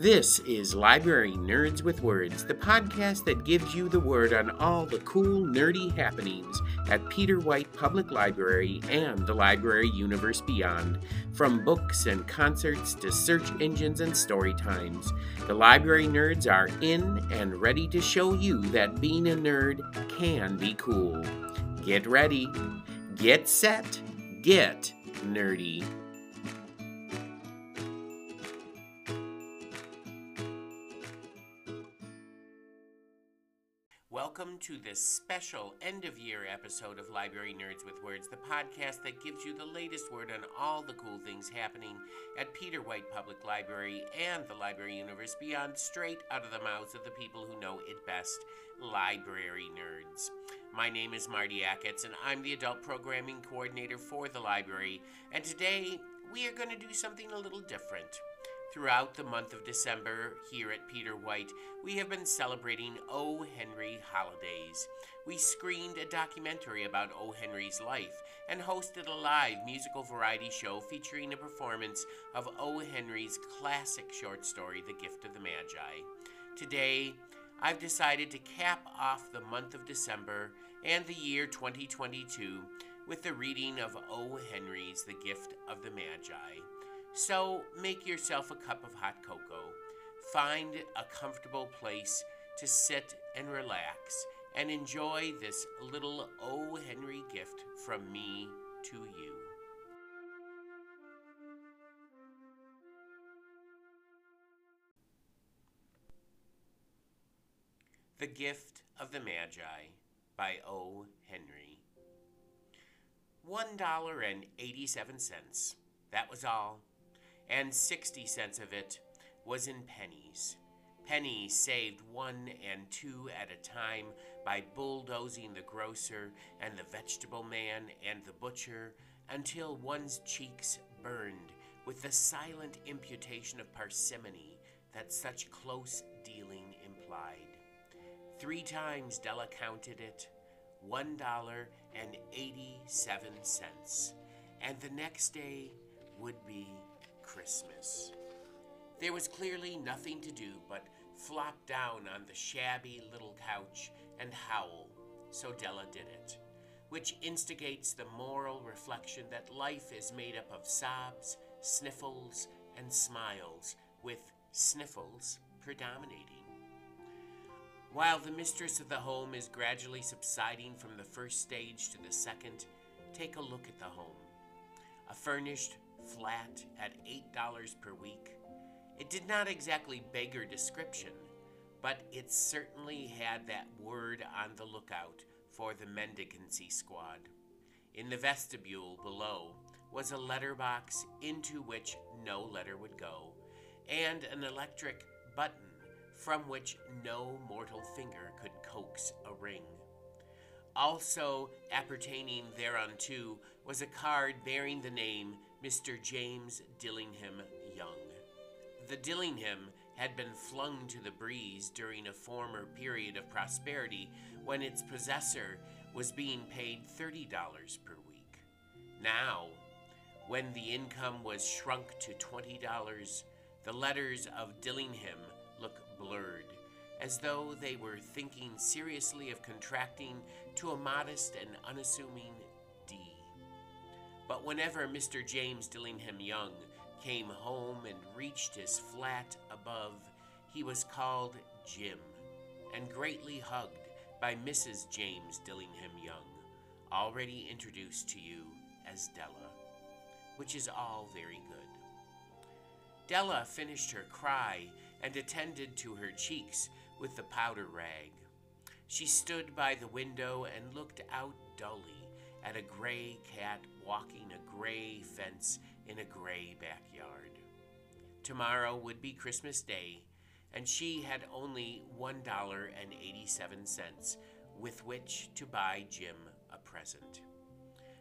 This is Library Nerds with Words, the podcast that gives you the word on all the cool, nerdy happenings at Peter White Public Library and the library universe beyond. From books and concerts to search engines and story times, the library nerds are in and ready to show you that being a nerd can be cool. Get ready, get set, get nerdy. To this special end of year episode of Library Nerds with Words, the podcast that gives you the latest word on all the cool things happening at Peter White Public Library and the library universe beyond, straight out of the mouths of the people who know it best library nerds. My name is Marty Acketts, and I'm the adult programming coordinator for the library. And today we are going to do something a little different. Throughout the month of December, here at Peter White, we have been celebrating O. Henry holidays. We screened a documentary about O. Henry's life and hosted a live musical variety show featuring a performance of O. Henry's classic short story, The Gift of the Magi. Today, I've decided to cap off the month of December and the year 2022 with the reading of O. Henry's The Gift of the Magi. So make yourself a cup of hot cocoa, find a comfortable place to sit and relax, and enjoy this little O. Henry gift from me to you. The Gift of the Magi by O. Henry. One dollar and eighty seven cents. That was all and 60 cents of it was in pennies. Pennies saved one and two at a time by bulldozing the grocer and the vegetable man and the butcher until one's cheeks burned with the silent imputation of parsimony that such close dealing implied. Three times Della counted it, one dollar and eighty-seven cents, and the next day would be Christmas. There was clearly nothing to do but flop down on the shabby little couch and howl, so Della did it, which instigates the moral reflection that life is made up of sobs, sniffles, and smiles, with sniffles predominating. While the mistress of the home is gradually subsiding from the first stage to the second, take a look at the home. A furnished, flat at $8 per week. It did not exactly beggar description, but it certainly had that word on the lookout for the mendicancy squad. In the vestibule below was a letterbox into which no letter would go, and an electric button from which no mortal finger could coax a ring. Also appertaining thereunto was a card bearing the name Mr. James Dillingham Young. The Dillingham had been flung to the breeze during a former period of prosperity when its possessor was being paid $30 per week. Now, when the income was shrunk to $20, the letters of Dillingham look blurred, as though they were thinking seriously of contracting to a modest and unassuming but whenever Mr. James Dillingham Young came home and reached his flat above, he was called Jim and greatly hugged by Mrs. James Dillingham Young, already introduced to you as Della, which is all very good. Della finished her cry and attended to her cheeks with the powder rag. She stood by the window and looked out dully at a gray cat walking a gray fence in a gray backyard. Tomorrow would be Christmas Day, and she had only $1.87 with which to buy Jim a present.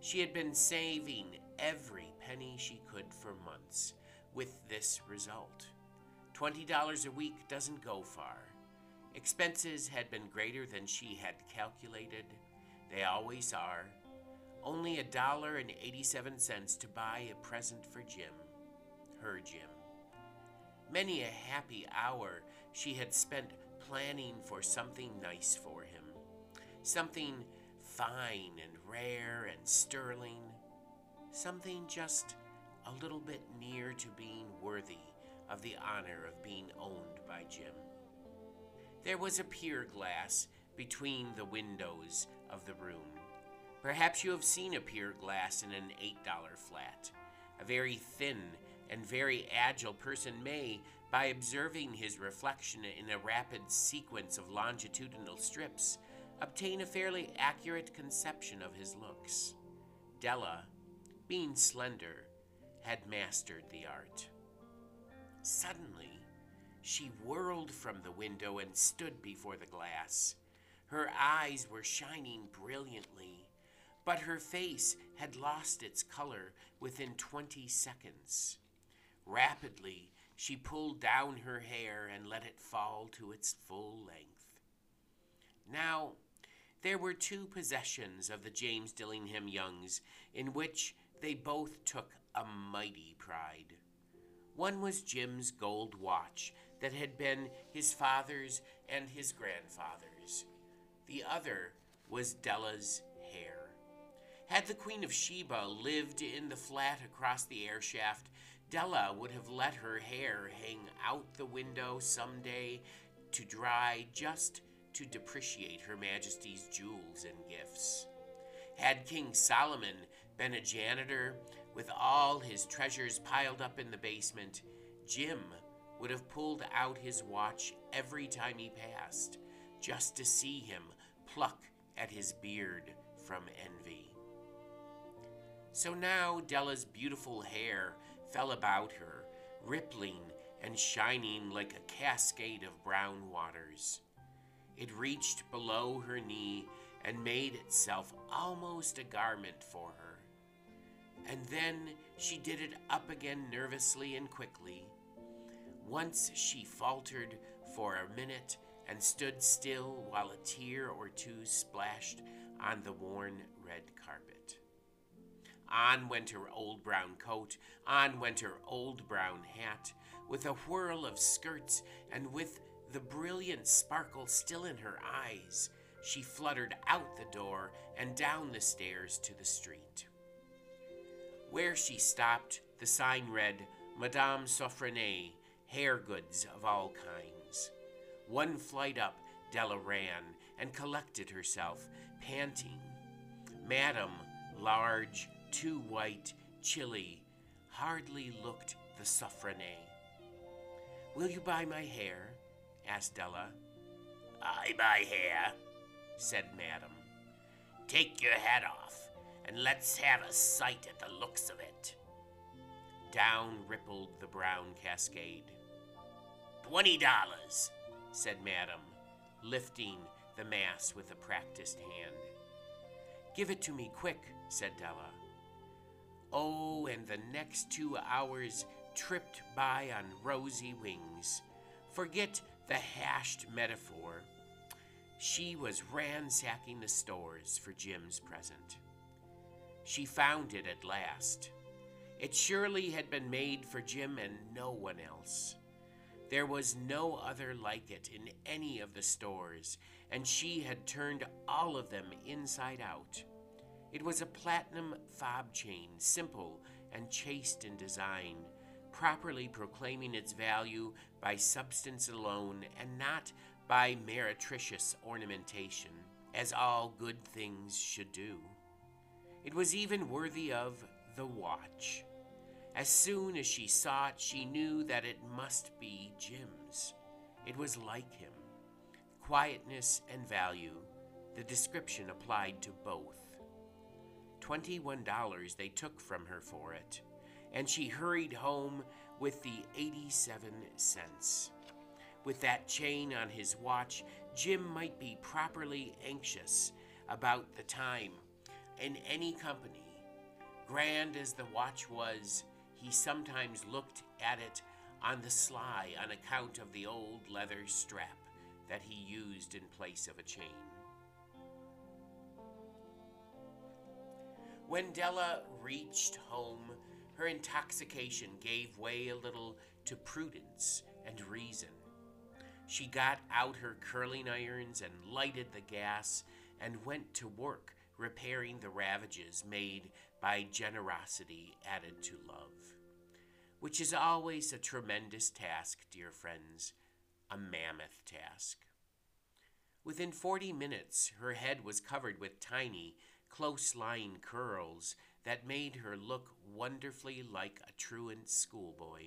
She had been saving every penny she could for months, with this result. $20 a week doesn't go far. Expenses had been greater than she had calculated. They always are only a dollar and 87 cents to buy a present for Jim, her Jim. Many a happy hour she had spent planning for something nice for him, something fine and rare and sterling, something just a little bit near to being worthy of the honor of being owned by Jim. There was a pier glass between the windows of the room. Perhaps you have seen a pier glass in an $8 flat. A very thin and very agile person may, by observing his reflection in a rapid sequence of longitudinal strips, obtain a fairly accurate conception of his looks. Della, being slender, had mastered the art. Suddenly, she whirled from the window and stood before the glass. Her eyes were shining brilliantly, but her face had lost its color within 20 seconds. Rapidly, she pulled down her hair and let it fall to its full length. Now, there were two possessions of the James Dillingham Youngs in which they both took a mighty pride. One was Jim's gold watch that had been his father's and his grandfather's. The other was Della's. Had the Queen of Sheba lived in the flat across the air shaft, Della would have let her hair hang out the window some day to dry just to depreciate Her Majesty's jewels and gifts. Had King Solomon been a janitor with all his treasures piled up in the basement, Jim would have pulled out his watch every time he passed, just to see him pluck at his beard from envy. So now Della's beautiful hair fell about her, rippling and shining like a cascade of brown waters. It reached below her knee and made itself almost a garment for her. And then she did it up again nervously and quickly. Once she faltered for a minute and stood still while a tear or two splashed on the worn red carpet. On went her old brown coat, on went her old brown hat, with a whirl of skirts and with the brilliant sparkle still in her eyes, she fluttered out the door and down the stairs to the street. Where she stopped, the sign read, Madame Sofronie, hair goods of all kinds. One flight up, Della ran and collected herself, panting. Madame, large, too white, chilly, hardly looked the Sofronie. Will you buy my hair? asked Della. I buy hair, said Madam. Take your hat off, and let's have a sight at the looks of it. Down rippled the brown cascade. Twenty dollars, said Madam, lifting the mass with a practiced hand. Give it to me quick, said Della. Oh, and the next two hours tripped by on rosy wings. Forget the hashed metaphor. She was ransacking the stores for Jim's present. She found it at last. It surely had been made for Jim and no one else. There was no other like it in any of the stores, and she had turned all of them inside out. It was a platinum fob chain, simple and chaste in design, properly proclaiming its value by substance alone and not by meretricious ornamentation, as all good things should do. It was even worthy of the watch. As soon as she saw it, she knew that it must be Jim's. It was like him. Quietness and value, the description applied to both. $21 they took from her for it and she hurried home with the 87 cents. With that chain on his watch, Jim might be properly anxious about the time in any company. Grand as the watch was, he sometimes looked at it on the sly on account of the old leather strap that he used in place of a chain. When Della reached home her intoxication gave way a little to prudence and reason. She got out her curling irons and lighted the gas and went to work repairing the ravages made by generosity added to love, which is always a tremendous task, dear friends, a mammoth task. Within 40 minutes, her head was covered with tiny, close lying curls that made her look wonderfully like a truant schoolboy.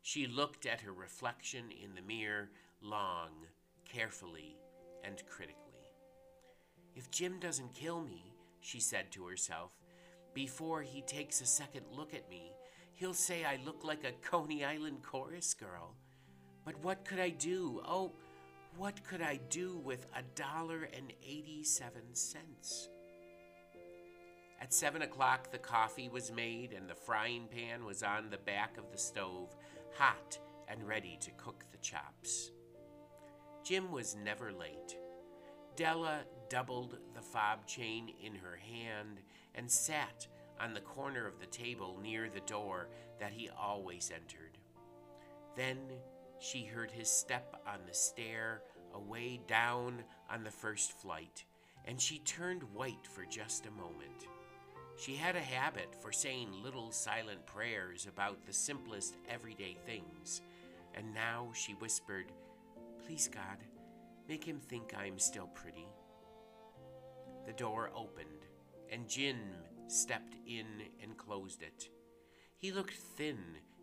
She looked at her reflection in the mirror long, carefully, and critically. If Jim doesn't kill me, she said to herself, before he takes a second look at me, he'll say I look like a Coney Island chorus girl. But what could I do? Oh, what could I do with a dollar and eighty seven cents? At seven o'clock, the coffee was made and the frying pan was on the back of the stove, hot and ready to cook the chops. Jim was never late. Della doubled the fob chain in her hand and sat on the corner of the table near the door that he always entered. Then she heard his step on the stair away down on the first flight, and she turned white for just a moment. She had a habit for saying little silent prayers about the simplest everyday things, and now she whispered, Please, God, make him think I am still pretty. The door opened, and Jim stepped in and closed it. He looked thin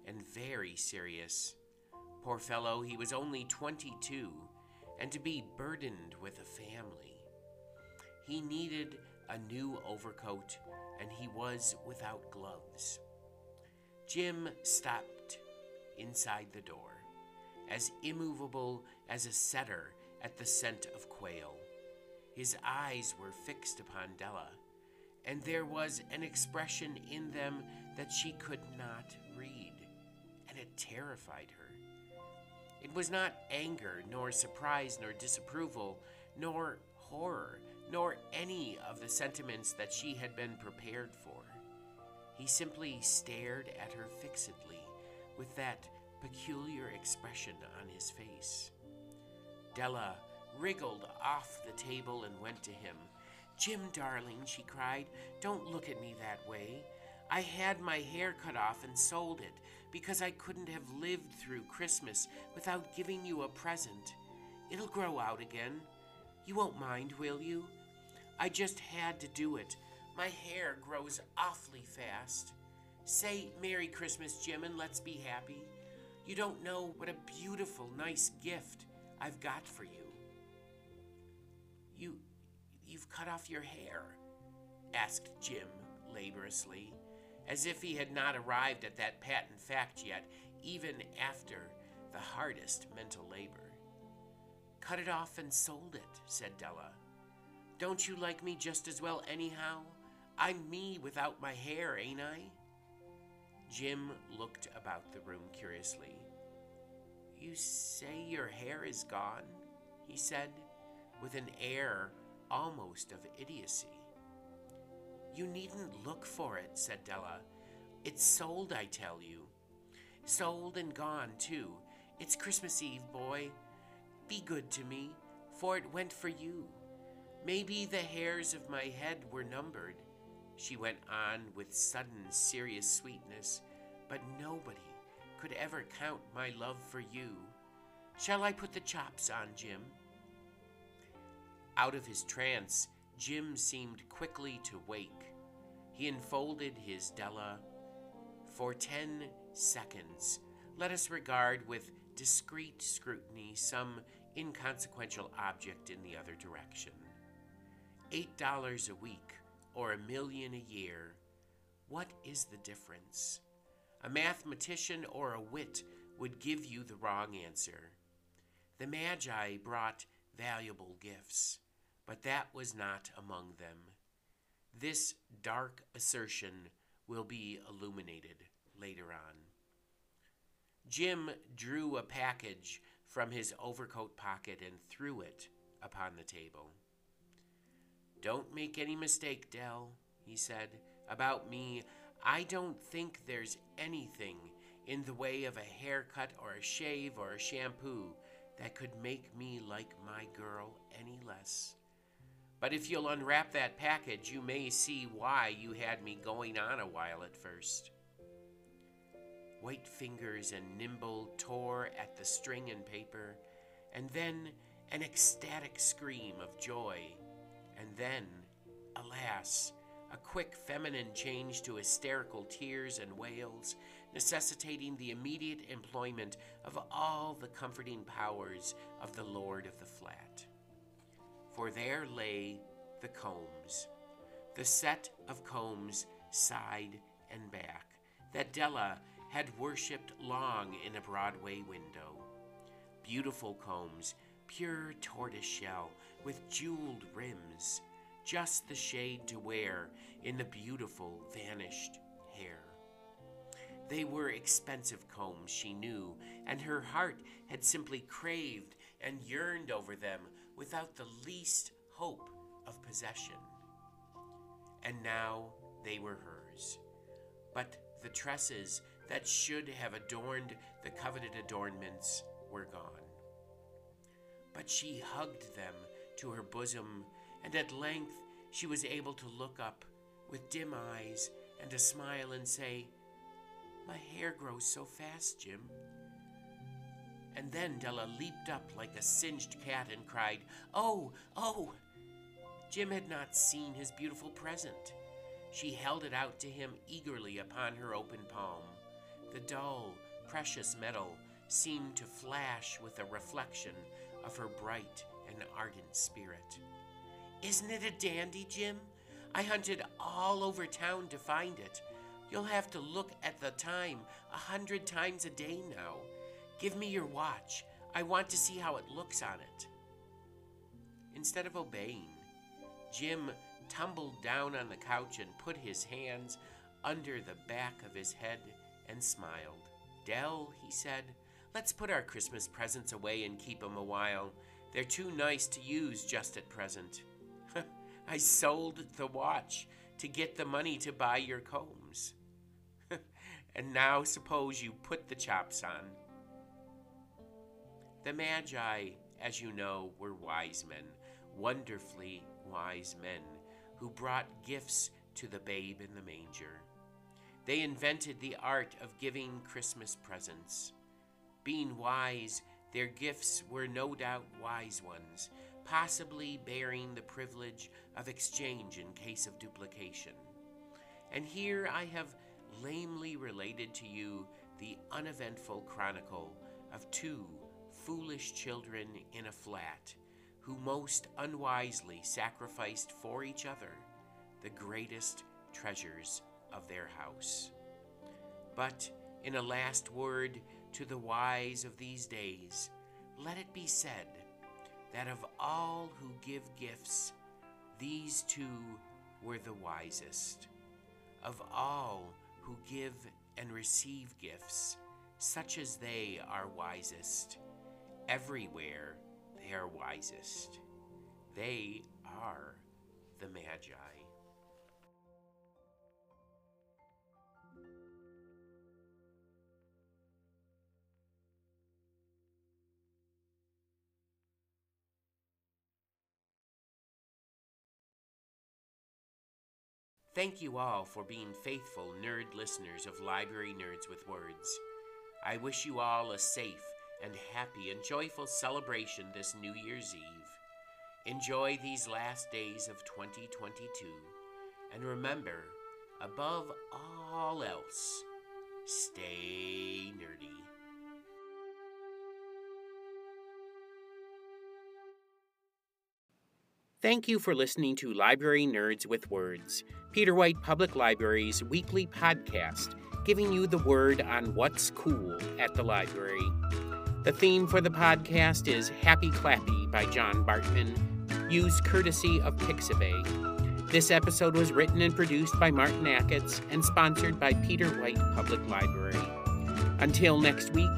and very serious. Poor fellow, he was only 22, and to be burdened with a family. He needed a new overcoat, and he was without gloves. Jim stopped inside the door, as immovable as a setter at the scent of quail. His eyes were fixed upon Della, and there was an expression in them that she could not read, and it terrified her. It was not anger, nor surprise, nor disapproval, nor horror, nor any of the sentiments that she had been prepared for. He simply stared at her fixedly with that peculiar expression on his face. Della wriggled off the table and went to him. Jim, darling, she cried, don't look at me that way. I had my hair cut off and sold it because I couldn't have lived through Christmas without giving you a present. It'll grow out again. You won't mind, will you? I just had to do it. My hair grows awfully fast. Say Merry Christmas, Jim, and let's be happy. You don't know what a beautiful, nice gift I've got for you. You, you've cut off your hair? asked Jim laboriously, as if he had not arrived at that patent fact yet, even after the hardest mental labor. Cut it off and sold it, said Della. Don't you like me just as well, anyhow? I'm me without my hair, ain't I? Jim looked about the room curiously. You say your hair is gone? he said with an air almost of idiocy. You needn't look for it, said Della. It's sold, I tell you. Sold and gone, too. It's Christmas Eve, boy. Be good to me, for it went for you. Maybe the hairs of my head were numbered, she went on with sudden serious sweetness, but nobody could ever count my love for you. Shall I put the chops on, Jim? Out of his trance, Jim seemed quickly to wake. He enfolded his Della. For ten seconds, let us regard with discreet scrutiny some inconsequential object in the other direction. Eight dollars a week or a million a year, what is the difference? A mathematician or a wit would give you the wrong answer. The Magi brought valuable gifts but that was not among them. This dark assertion will be illuminated later on. Jim drew a package from his overcoat pocket and threw it upon the table. Don't make any mistake, Dell, he said, about me. I don't think there's anything in the way of a haircut or a shave or a shampoo that could make me like my girl any less. But if you'll unwrap that package, you may see why you had me going on a while at first. White fingers and nimble tore at the string and paper, and then an ecstatic scream of joy, and then, alas, a quick feminine change to hysterical tears and wails, necessitating the immediate employment of all the comforting powers of the Lord of the Flat. For there lay the combs, the set of combs side and back that Della had worshipped long in a Broadway window. Beautiful combs, pure tortoiseshell with jeweled rims just the shade to wear in the beautiful vanished hair. They were expensive combs, she knew, and her heart had simply craved and yearned over them without the least hope of possession. And now they were hers. But the tresses that should have adorned the coveted adornments were gone. But she hugged them to her bosom and at length she was able to look up with dim eyes and a smile and say, My hair grows so fast, Jim. And then Della leaped up like a singed cat and cried, Oh, oh! Jim had not seen his beautiful present. She held it out to him eagerly upon her open palm. The dull, precious metal seemed to flash with a reflection of her bright and ardent spirit. Isn't it a dandy, Jim? I hunted all over town to find it. You'll have to look at the time a hundred times a day now. Give me your watch. I want to see how it looks on it. Instead of obeying, Jim tumbled down on the couch and put his hands under the back of his head and smiled. Dell, he said, let's put our Christmas presents away and keep 'em a while. They're too nice to use just at present. I sold the watch to get the money to buy your combs. and now suppose you put the chops on. The Magi, as you know, were wise men, wonderfully wise men, who brought gifts to the babe in the manger. They invented the art of giving Christmas presents. Being wise, their gifts were no doubt wise ones, possibly bearing the privilege of exchange in case of duplication. And here I have lamely related to you the uneventful chronicle of two foolish children in a flat who most unwisely sacrificed for each other the greatest treasures of their house. But in a last word to the wise of these days, let it be said that of all who give gifts, these two were the wisest. Of all who give and receive gifts, such as they are wisest. Everywhere they are wisest. They are the Magi. Thank you all for being faithful nerd listeners of Library Nerds with Words. I wish you all a safe and happy and joyful celebration this New Year's Eve. Enjoy these last days of 2022, and remember, above all else, stay nerdy. Thank you for listening to Library Nerds with Words, Peter White Public Library's weekly podcast, giving you the word on what's cool at the library. The theme for the podcast is Happy Clappy by John Bartmann, used courtesy of Pixabay. This episode was written and produced by Martin Acketts and sponsored by Peter White Public Library. Until next week,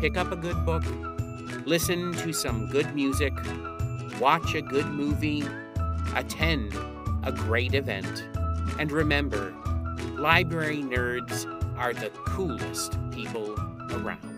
pick up a good book, listen to some good music, watch a good movie, attend a great event, and remember library nerds are the coolest people around.